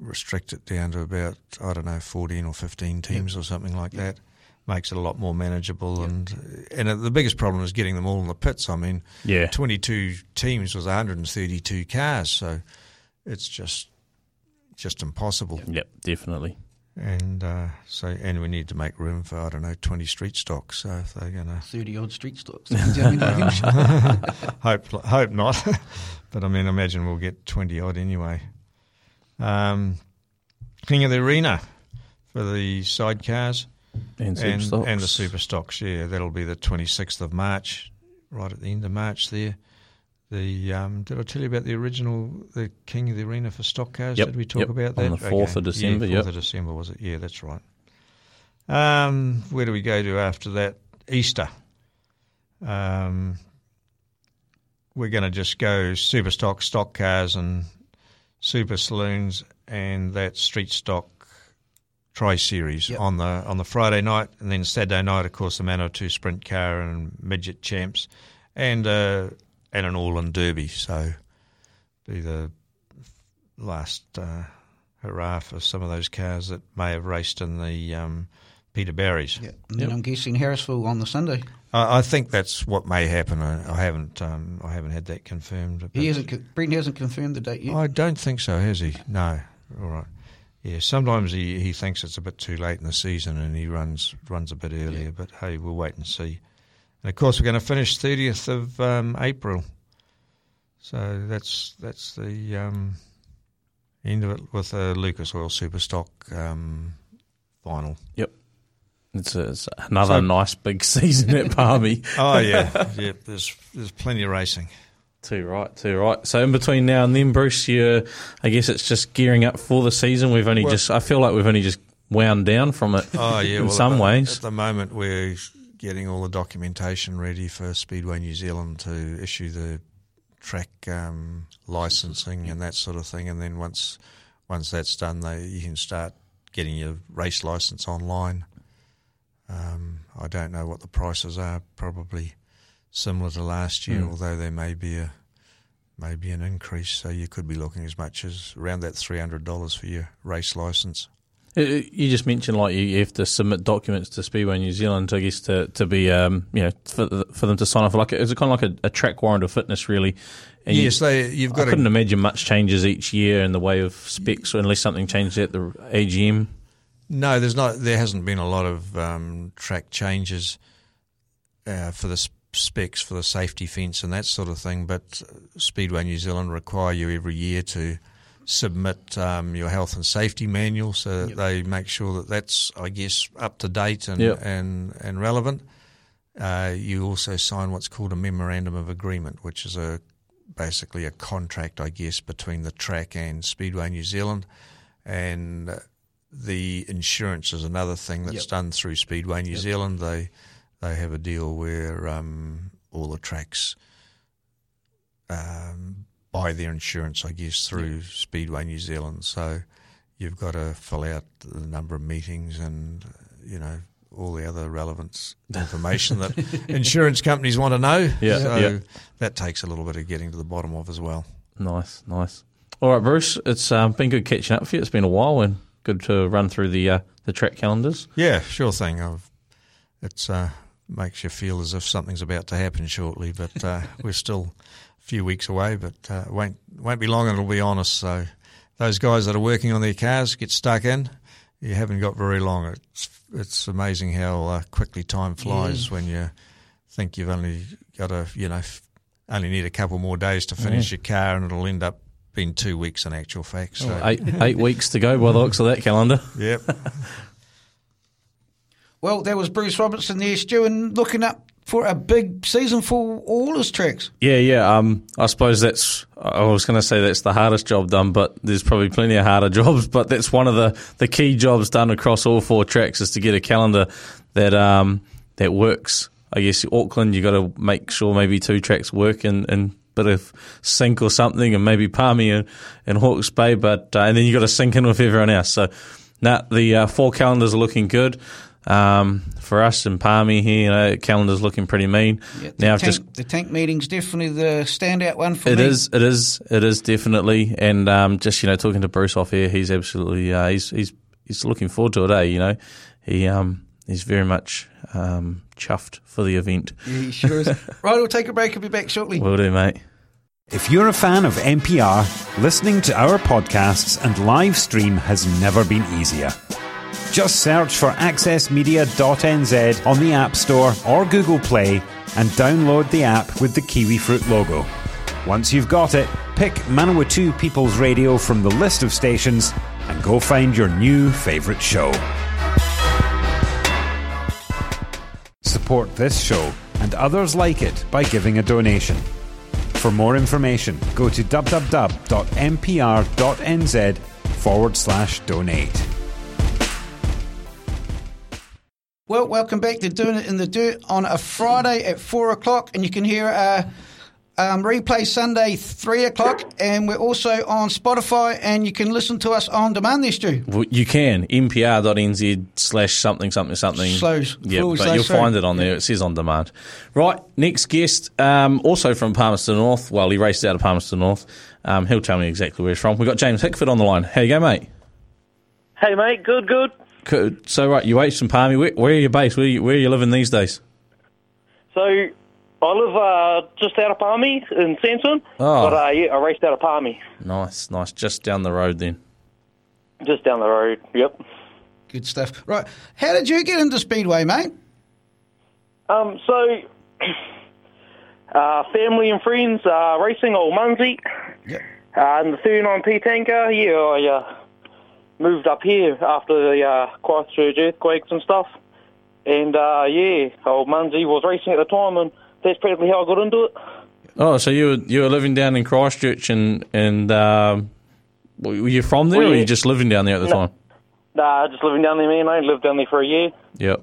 restrict it down to about, I don't know, 14 or 15 teams or something like that. Makes it a lot more manageable. And and uh, the biggest problem is getting them all in the pits. I mean, Yeah. 22 teams was 132 cars, so it's just just impossible. Yep, definitely. And uh, so, and we need to make room for I don't know 20 street stocks. So if they're going to Thirty odd street stocks. Down in the hills. hope hope not, but I mean, imagine we'll get twenty odd anyway. Um, King of the Arena for the sidecars And super and, stocks. and the super stocks. Yeah, that'll be the twenty sixth of March, right at the end of March. There. The um, did I tell you about the original the King of the Arena for stock cars? Yep, Did we talk yep, about that on the 4th of December, Yeah, fourth yep. of December was it? Yeah, that's right. Um, where do we go to after that? Easter. Um, we're going to just go super stock, stock cars, and super saloons, and that street stock tri series Yep. on the on the Friday night, and then Saturday night, of course, the Manawatu Sprint Car and Midget Champs, and uh, and an All In Derby. So be the last uh, hurrah for some of those cars that may have raced in the um, Peter Barry's. yeah. And then I'm guessing Harrisville on the Sunday. I, I think that's what may happen. I, I haven't um, I haven't had that confirmed. but- He hasn't. co- Brent hasn't confirmed the date yet. I don't think so, has he? No. All right. Yeah, sometimes he, he thinks it's a bit too late in the season and he runs runs a bit earlier, but hey, we'll wait and see. And of course, we're going to finish 30th of um, April. So that's that's the um, end of it with a Lucas Oil Superstock um, final. It's, a, it's another nice big season at Palmy. Oh yeah, yeah. There's there's plenty of racing. Too right, too right. So in between now and then, Bruce, you I guess it's just gearing up for the season. We've only Well- just I feel like we've only just wound down from it. Oh yeah, in well, some at the- ways. At the moment, we're getting all the documentation ready for Speedway New Zealand to issue the track um, licensing and that sort of thing. And then once once that's done, they you can start getting your race license online. Um, I don't know what the prices are. Probably similar to last year, Mm. although there may be a maybe an increase. So you could be looking as much as around that three hundred dollars for your race license. Uh, You just mentioned like you you have to submit documents to Speedway New Zealand, I guess, to to be um, you know for, for them to sign off. Like it's kind of like a, a track warrant of fitness, really. And you- yes, they you've I got to couldn't imagine much changes each year in the way of specs, unless something changed at the AGM. No, there's not. There hasn't been a lot of um, track changes uh, for the s- specs for the safety fence and that sort of thing. But Speedway New Zealand require you every year to submit um, your health and safety manual, so that they make sure that that's, I guess, up to date and Yep. and and relevant. Uh, you also sign what's called a memorandum of agreement, which is a basically a contract, I guess, between the track and Speedway New Zealand, and uh, the insurance is another thing that's Yep. done through Speedway New Zealand. They they have a deal where um, all the tracks um, buy their insurance, I guess, through Speedway New Zealand. So you've got to fill out the number of meetings and you know all the other relevant information that insurance companies want to know. Yeah, so yeah. that takes a little bit of getting to the bottom of as well. Nice, nice. All right, Bruce, it's um, been good catching up with you. It's been a while and good to run through the uh, the track calendars. Yeah, sure thing. I've, it's uh, makes you feel as if something's about to happen shortly, but uh, we're still a few weeks away. But uh, it won't won't be long, and it'll be on us. So those guys that are working on their cars get stuck in. You haven't got very long. It's it's amazing how uh, quickly time flies when you think you've only got a you know only need a couple more days to finish your car, and it'll end up being two weeks in actual fact. So Eight eight weeks to go by the looks of that calendar. yep. Well, there was Bruce Robertson there, Stu, and looking up for a big season for all his tracks. Yeah, yeah. Um, I suppose that's. I was going to say that's the hardest job done, but there's probably plenty of harder jobs. But that's one of the, the key jobs done across all four tracks is to get a calendar that um that works. I guess Auckland, you got to make sure maybe two tracks work in in bit of sync or something, and maybe Palmy and, and Hawke's Bay, but uh, and then you got to sync in with everyone else. So, now the uh, four calendars are looking good. Um, for us in Palmy here, you know, calendar's looking pretty mean. Yeah, the, now tank, just the tank meeting's definitely the standout one for it me. is. It is. It is definitely. And um, just you know, talking to Bruce off here, he's absolutely. Uh, he's he's he's looking forward to it. Eh? You know, he um he's very much um chuffed for the event. Yeah, he sure is. right, we'll take a break. I'll be back shortly. Will do, mate. If you're a fan of MPR, listening to our podcasts and live stream has never been easier. Just search for accessmedia.nz on the App Store or Google Play and download the app with the kiwi fruit logo. Once you've got it, pick Manawatu People's Radio from the list of stations and go find your new favourite show. Support this show and others like it by giving a donation. For more information, go to www.mpr.nz forward slash donate. Well, welcome back to Doing It in the Dirt on a Friday at 4 o'clock, and you can hear uh, um, replay Sunday, 3 o'clock, and we're also on Spotify, and you can listen to us on demand there, Stu. Well, You can mpr.nz slash something something something. Slash- yeah, but slash you'll sorry. find it on there. It says on demand. Right, next guest, um, also from Palmerston North. Well, he raced out of Palmerston North. Um, he'll tell me exactly where he's from. We've got James Hickford on the line. How you go, mate? Hey, mate. Good, good. Good. So, right, you raced from Palmy. Where, where are you based? Where, you, where are you living these days? So, I live uh, just out of Palmy in Sanson, Oh. but uh, yeah, I raced out of Palmy, Nice, nice. Just down the road then. just down the road. Yep. Good stuff. Right, how did you get into Speedway, mate? Um, so, uh, family and friends uh, racing old Munsey Yep. uh, in the 39P tanker. Yeah, I uh, moved up here after the uh, Christchurch earthquakes and stuff, And uh, yeah, old Munsey was racing at the time, and that's practically how I got into it. Oh, so you were you were living down in Christchurch, and and um, were you from there, Well, or were you just living down there at the No. time? Nah, just living down there, man. I lived down there for a year. Yep,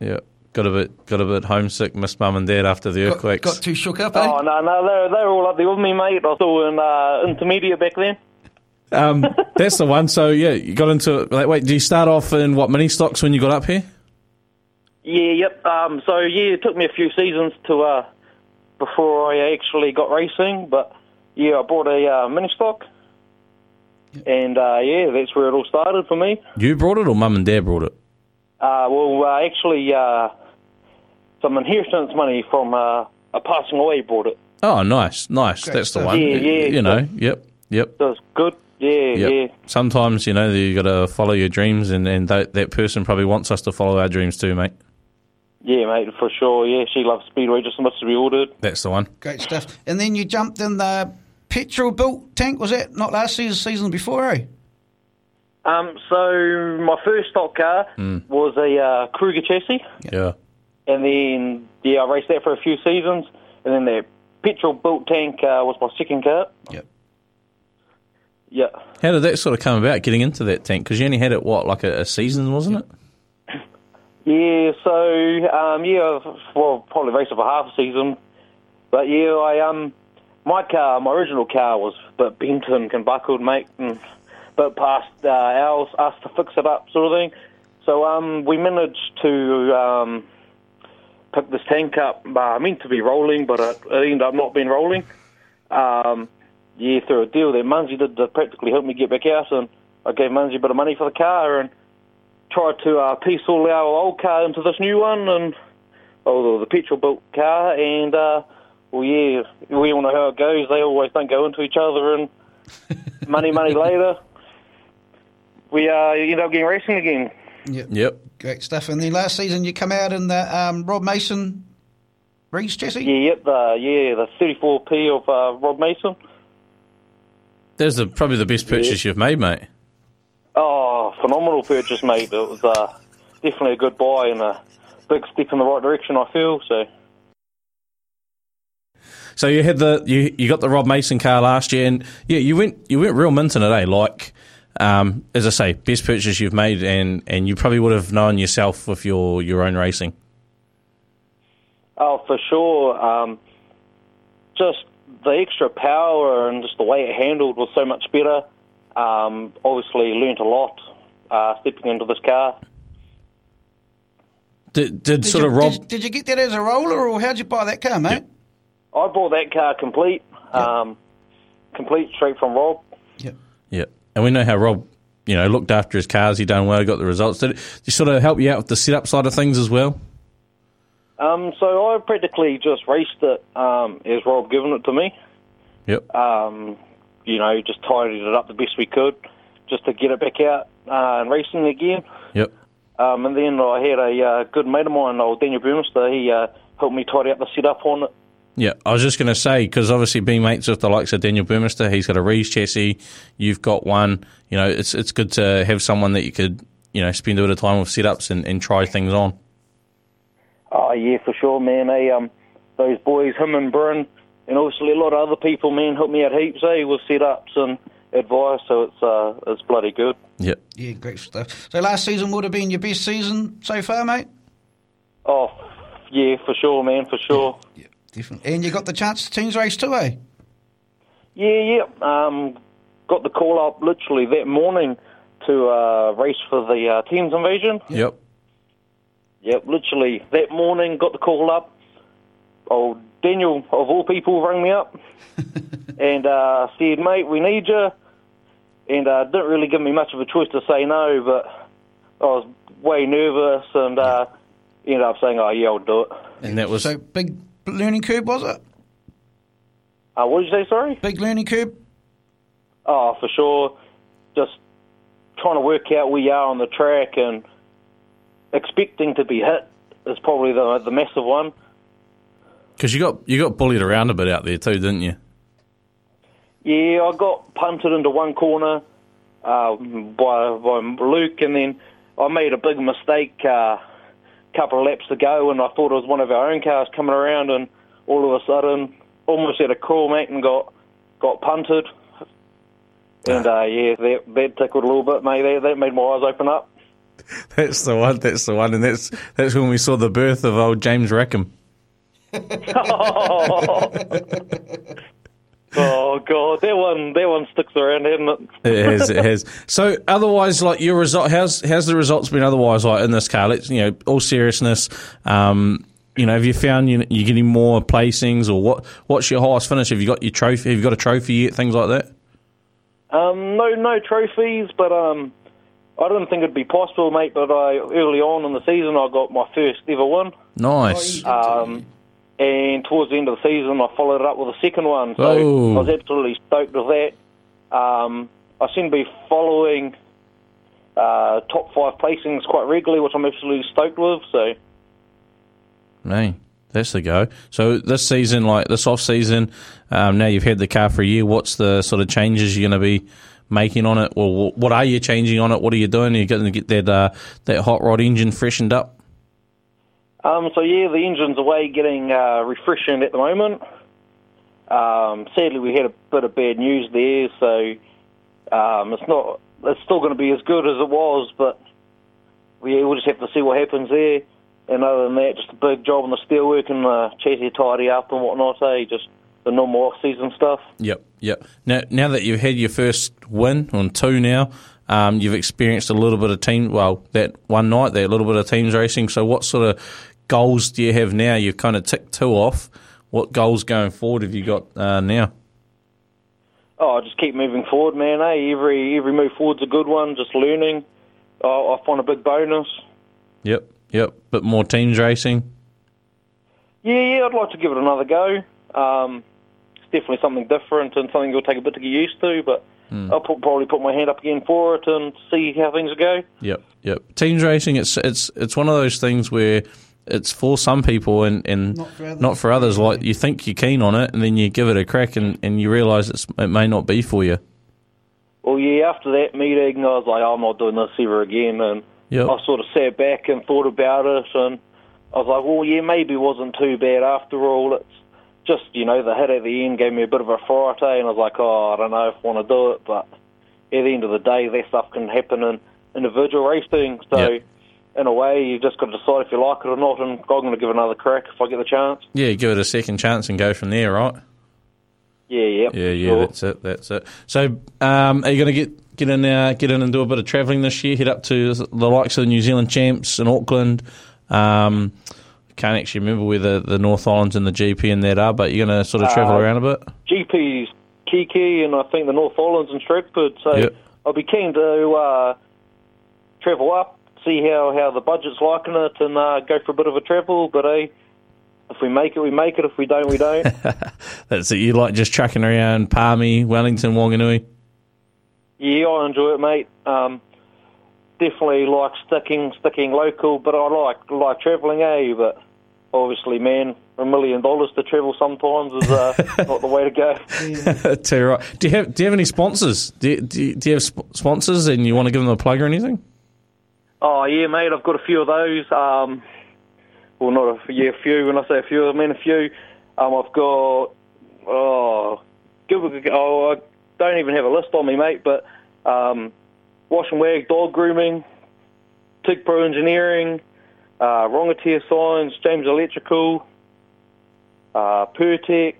yep. Got a bit got a bit homesick, missed mum and dad after the Got, earthquakes. got too shook up, eh? Oh no, no, they were, they were all up there with me, mate. I was still in uh, intermediate back then. Um, that's the one. So yeah, you got into like, wait. Do you start off in what mini stocks when you got up here? Yeah, yep. Um, so yeah, it took me a few seasons to uh, before I actually got racing, but yeah, I bought a uh, mini stock, and uh, yeah, that's where it all started for me. You brought it, or mum and dad brought it? Uh, well, uh, actually, uh, some inheritance money from uh, a passing away brought it. Oh, nice, nice. Great that's the one. Yeah, yeah, You know, yep, yep. So it's good. Yeah, Yep. yeah. Sometimes you know you got to follow your dreams, and and that, that person probably wants us to follow our dreams too, mate. Yeah, mate, for sure. Yeah, she loves Speedway just as much as we all did. That's the one. Great stuff. And then you jumped in the petrol built tank, was that not last season, season before, eh? Um, so my first stock car was a uh, Kruger chassis, Yeah. and then yeah, I raced that for a few seasons, and then the petrol built tank uh, was my second car. Yep. Yeah. How did that sort of come about, getting into that tank? Because you only had it what, like a, a season, wasn't it? Yeah, so um, yeah, well, probably raced for half a season, but yeah, I um, my car, my original car was but bent and buckled, mate, and but past uh, ours asked to fix it up, sort of thing. So um, we managed to um, pick this tank up. Uh, meant to be rolling, but it, it ended up not being rolling. Um, yeah, through a deal that Munsey did to practically help me get back out, and I gave Munsey a bit of money for the car, and tried to uh, piece all our old car into this new one, and oh, the petrol built car, and uh, well, yeah, we all know how it goes. They always don't go into each other, and money, money later, we uh, end up getting racing again. Yep. Yep. Great stuff. And then last season you come out in the um, Rob Mason Rees chassis? Yeah, yep, the yeah, the 34p of uh, Rob Mason. That's the, probably the best purchase you've made, mate. Oh, phenomenal purchase, mate. It was uh, definitely a good buy and a big step in the right direction. I feel so. So you had the you, you got the Rob Mason car last year, and yeah, you went you went real mint in it, eh? Like, um, as I say, best purchase you've made, and, and you probably would have known yourself with your, your own racing. Oh, for sure. Um, just the extra power and just the way it handled was so much better. Um, obviously, learnt a lot uh, stepping into this car. Did, did, Did sort you, of Rob? Did, did you get that as a roller, or how'd you buy that car, mate? I bought that car complete, um, complete straight from Rob. Yep. Yeah, and we know how Rob, you know, looked after his cars. He done well, got the results. Did it, did he sort of help you out with the setup side of things as well? Um, so I practically just raced it um, as Rob given it to me. Yep. Um, you know, just tidied it up the best we could, just to get it back out uh, and racing again. Yep. Um, and then I had a uh, good mate of mine, old Daniel Burmester. He uh, helped me tidy up the setup on it. Yeah, I was just going to say because obviously being mates with the likes of Daniel Burmester, he's got a Rees chassis. You've got one. You know, it's it's good to have someone that you could you know spend a bit of time with setups and, and try things on. Oh yeah, for sure, man. They, um, those boys, him and Bryn, and obviously a lot of other people, man, helped me out heaps, eh, with setups and advice. So it's uh, it's bloody good. Yep. Yeah, great stuff. So last season would have been your best season so far, mate? Oh, yeah, for sure, man, for sure. Yeah, definitely. And you got the chance to teams race too, eh? Yeah, yeah. Um, got the call up literally that morning to uh, race for the uh, teams invasion. Yep. Yep, literally that morning got the call up. Oh, Daniel, of all people, rang me up and uh, said, mate, we need you. And uh, didn't really give me much of a choice to say no, but I was way nervous and uh, ended up saying, oh, yeah, I'll do it. And that was So big learning curve, was it? Uh, what did you say, sorry? Big learning curve? Oh, for sure. Just trying to work out where you are on the track and expecting to be hit is probably the the massive one. because you got you got bullied around a bit out there too, didn't you? Yeah, I got punted into one corner uh, by by Luke, and then I made a big mistake uh, couple of laps to go, and I thought it was one of our own cars coming around, and all of a sudden, almost had a crawl, mate, and got got punted. And uh, yeah, that, that tickled a little bit, mate. That, that made my eyes open up. That's the one. That's the one, and that's that's when we saw the birth of old James Rackham. Oh god, that one that one sticks around, hasn't it? It has, it has. So, otherwise, like your result, how's how's the results been? Otherwise, like in this car, let's you know, all seriousness. Um, you know, have you found you, you're getting more placings, or what? What's your highest finish? Have you got your trophy? Have you got a trophy yet? Things like that. Um, no, no trophies, but um, I didn't think it'd be possible, mate. But I early on in the season, I got my first ever win. Nice. Um, and towards the end of the season, I followed it up with a second one. So Oh. I was absolutely stoked with that. Um, I seem to be following uh, top five placings quite regularly, which I'm absolutely stoked with. So Man, that's the go. So this season, like this off season, um, now you've had the car for a year. What's the sort of changes you're going to be making on it? Or what are you changing on it? What are you doing? Are you going to get that uh, that hot rod engine freshened up? Um, so yeah, the engine's away getting uh, refreshing at the moment. Um, sadly, we had a bit of bad news there, so um, it's not. It's still going to be as good as it was, but we we'll just have to see what happens there. And other than that, just a big job on the steelwork and the chassis tidy up and whatnot. Eh? Just the normal off-season stuff. Yep, yep. Now, now that you've had your first win on two now, um, you've experienced a little bit of team. Well, that one night, that little bit of teams racing. So, what sort of goals do you have now? You've kind of ticked two off. What goals going forward have you got uh, now? Oh, I just keep moving forward, man. Eh? Every every move forward's a good one. Just learning. Oh, I find a big bonus. Yep, yep. Bit more teams racing. Yeah, yeah, I'd like to give it another go. Um, definitely something different and something you'll take a bit to get used to, but hmm. I'll put, probably put my hand up again for it and see how things go. Yep, yep. Teams racing. It's it's it's one of those things where it's for some people and, and not for others. Like you think you're keen on it, and then you give it a crack, and, and you realise it may not be for you. Well, yeah, after that meeting, I was like, oh, I'm not doing this ever again, and Yep. I sort of sat back and thought about it, and I was like, well, yeah, maybe it wasn't too bad after all. It's just, you know, the hit at the end gave me a bit of a fright, and I was like, oh, I don't know if I want to do it, but at the end of the day, that stuff can happen in individual racing, so Yep. in a way, you've just got to decide if you like it or not, and I'm going to give it another crack if I get the chance. Yeah, give it a second chance and go from there, right? Yeah, yep, Yeah, yeah, sure. that's it, that's it. So, um, are you going to get get in uh, get in and do a bit of travelling this year? Head up to the likes of the New Zealand champs in Auckland. Um, can't actually remember where the, the North Islands and the GP and that are, but you're going to sort of travel Uh, around a bit. GP's Kiki and I think the North Islands and Stratford. So Yep. I'll be keen to uh, travel up, see how, how the budget's liking it, and uh, go for a bit of a travel. But eh, if we make it, we make it. If we don't, we don't. That's it. You like just trucking around Palmy, Wellington, Wanganui. yeah, I enjoy it, mate. Um, definitely like sticking sticking local, but I like like travelling, eh? But obviously, man, a million dollars to travel sometimes is uh, not the way to go. Too right. Do you have Do you have any sponsors? Do you, do you, do you have sp- sponsors, and you want to give them a plug or anything? Oh yeah, mate. I've got a few of those. Um, well, not a yeah, a few. When I say a few, I mean a few. Um, I've got oh, give oh, I don't even have a list on me, mate. But um, Wash and Wag Dog Grooming, Tig Pro Engineering, uh, Rongotea Signs, James Electrical, uh, Pertec.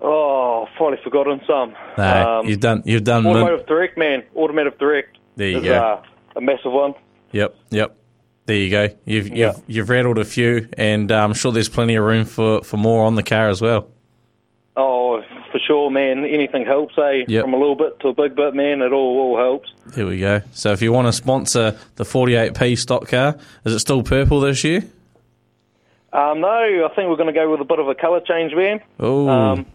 Oh, I've forgotten some. No, Um, you've done. You've done. min- Automotive Direct, man. Automotive Direct. There you is, go. Uh, a massive one. Yep, yep. There you go. You've you've you've rattled a few, and uh, I'm sure there's plenty of room for, for more on the car as well. Oh, for sure, man. Anything helps, eh? Yep. From a little bit to a big bit, man. It all all helps. Here we go. So if you want to sponsor the 48p stock car, is it still purple this year? Um, no, I think we're going to go with a bit of a colour change, man. Oh, Um,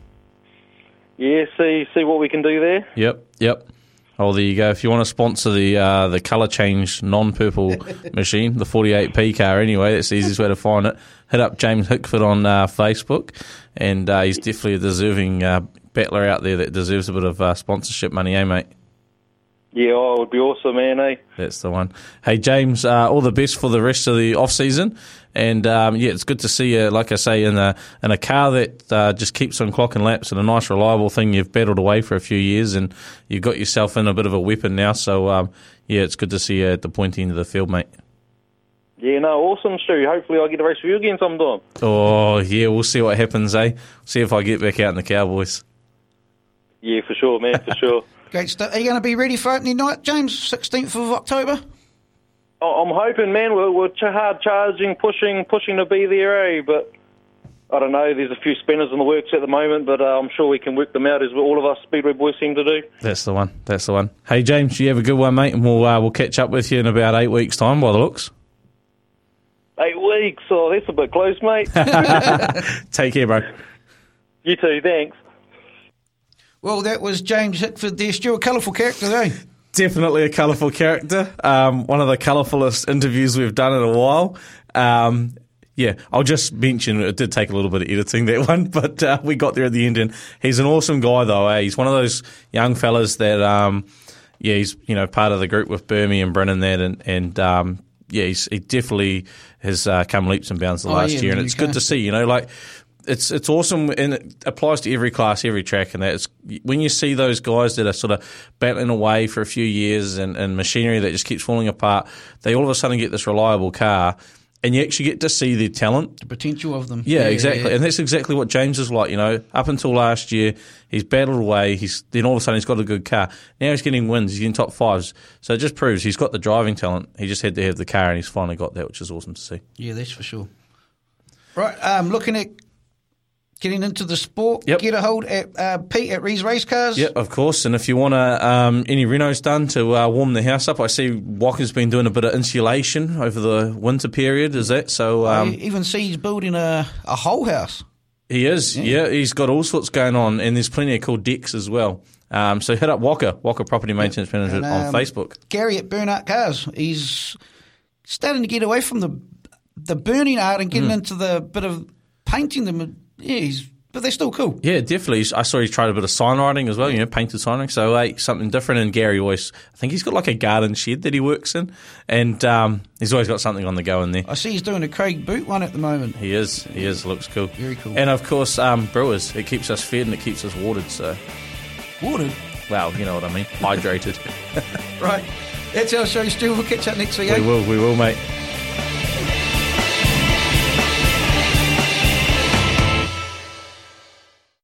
yeah, see see what we can do there. yep, yep. Oh, there you go. If you want to sponsor the uh, the color change non-purple machine, the 48p car, anyway, that's the easiest way to find it. Hit up James Hickford on uh, Facebook, and uh, he's definitely a deserving uh, battler out there that deserves a bit of uh, sponsorship money, eh, mate? Yeah, oh, it would be awesome, man. Eh? That's the one. Hey, James, uh, all the best for the rest of the off season. And um, yeah, it's good to see you, like I say, in a in a car that uh, just keeps on clocking laps and a nice, reliable thing. You've battled away for a few years, and you've got yourself in a bit of a weapon now. So um, yeah, it's good to see you at the pointy end of the field, mate. Yeah, no, awesome, Stu. Hopefully, I get to race with you again sometime. Oh yeah, we'll see what happens, eh? See if I get back out in the Cowboys. Yeah, for sure, man, for sure. Great stuff. Are you going to be ready for opening night, James? 16th of October? I'm hoping, man. We're, we're hard charging, pushing, pushing to be there, eh? But I don't know. There's a few spinners in the works at the moment, but uh, I'm sure we can work them out as all of us Speedway boys seem to do. That's the one. That's the one. Hey James, you have a good one, mate, and we'll uh, we'll catch up with you in about eight weeks' time, by the looks. Eight weeks. Oh, that's a bit close, mate. Take care, bro. you too. Thanks. Well, that was James Hickford there. Still a colourful character, eh? Definitely a colourful character. Um, one of the colourfulest interviews we've done in a while. Um, yeah, I'll just mention it did take a little bit of editing that one, but uh, we got there at the end. And he's an awesome guy, though. Eh? He's one of those young fellas that, um, yeah, he's you know part of the group with Burmy and Brennan there, and and um, yeah, he's, he definitely has uh, come leaps and bounds the Oh, last yeah, year, and it's good to see. You know, like it's it's awesome and it applies to every class, every track, and that it's when you see those guys that are sort of battling away for a few years and, and machinery that just keeps falling apart, they all of a sudden get this reliable car, and you actually get to see their talent. The potential of them. Yeah, exactly, and that's exactly what James is like. You know, up until last year, he's battled away. He's then all of a sudden he's got a good car. Now he's getting wins. He's in top fives. So it just proves he's got the driving talent. He just had to have the car, and he's finally got that, which is awesome to see. Yeah, that's for sure. Right, um, looking at getting into the sport, Yep. get a hold at uh, Pete at Rees Race Cars. Yeah, of course. And if you want to, um, any renos done to uh, warm the house up, I see Walker's been doing a bit of insulation over the winter period. Is that so? I Um, even see he's building a, a whole house. he is. Yeah. he's got all sorts going on, and there's plenty of cool decks as well. Um, so hit up Walker, Walker Property Maintenance Manager And, on um, Facebook. Gary at Burnout Cars. He's starting to get away from the the burning art and getting into the bit of painting them. Yeah, he's, but they're still cool. Yeah, definitely. I saw he tried a bit of sign writing as well, you know, painted sign writing. So, hey, something different. And Gary always, I think he's got like a garden shed that he works in, and um, he's always got something on the go in there. I see he's doing a Craig Boot one at the moment. He is. He is. Looks cool. Very cool. And of course, um, brewers. It keeps us fed and it keeps us watered. So, Watered. well, you know what I mean. Hydrated. Right. That's our show, Stu. We'll catch up next week. we eh? will. We will, mate.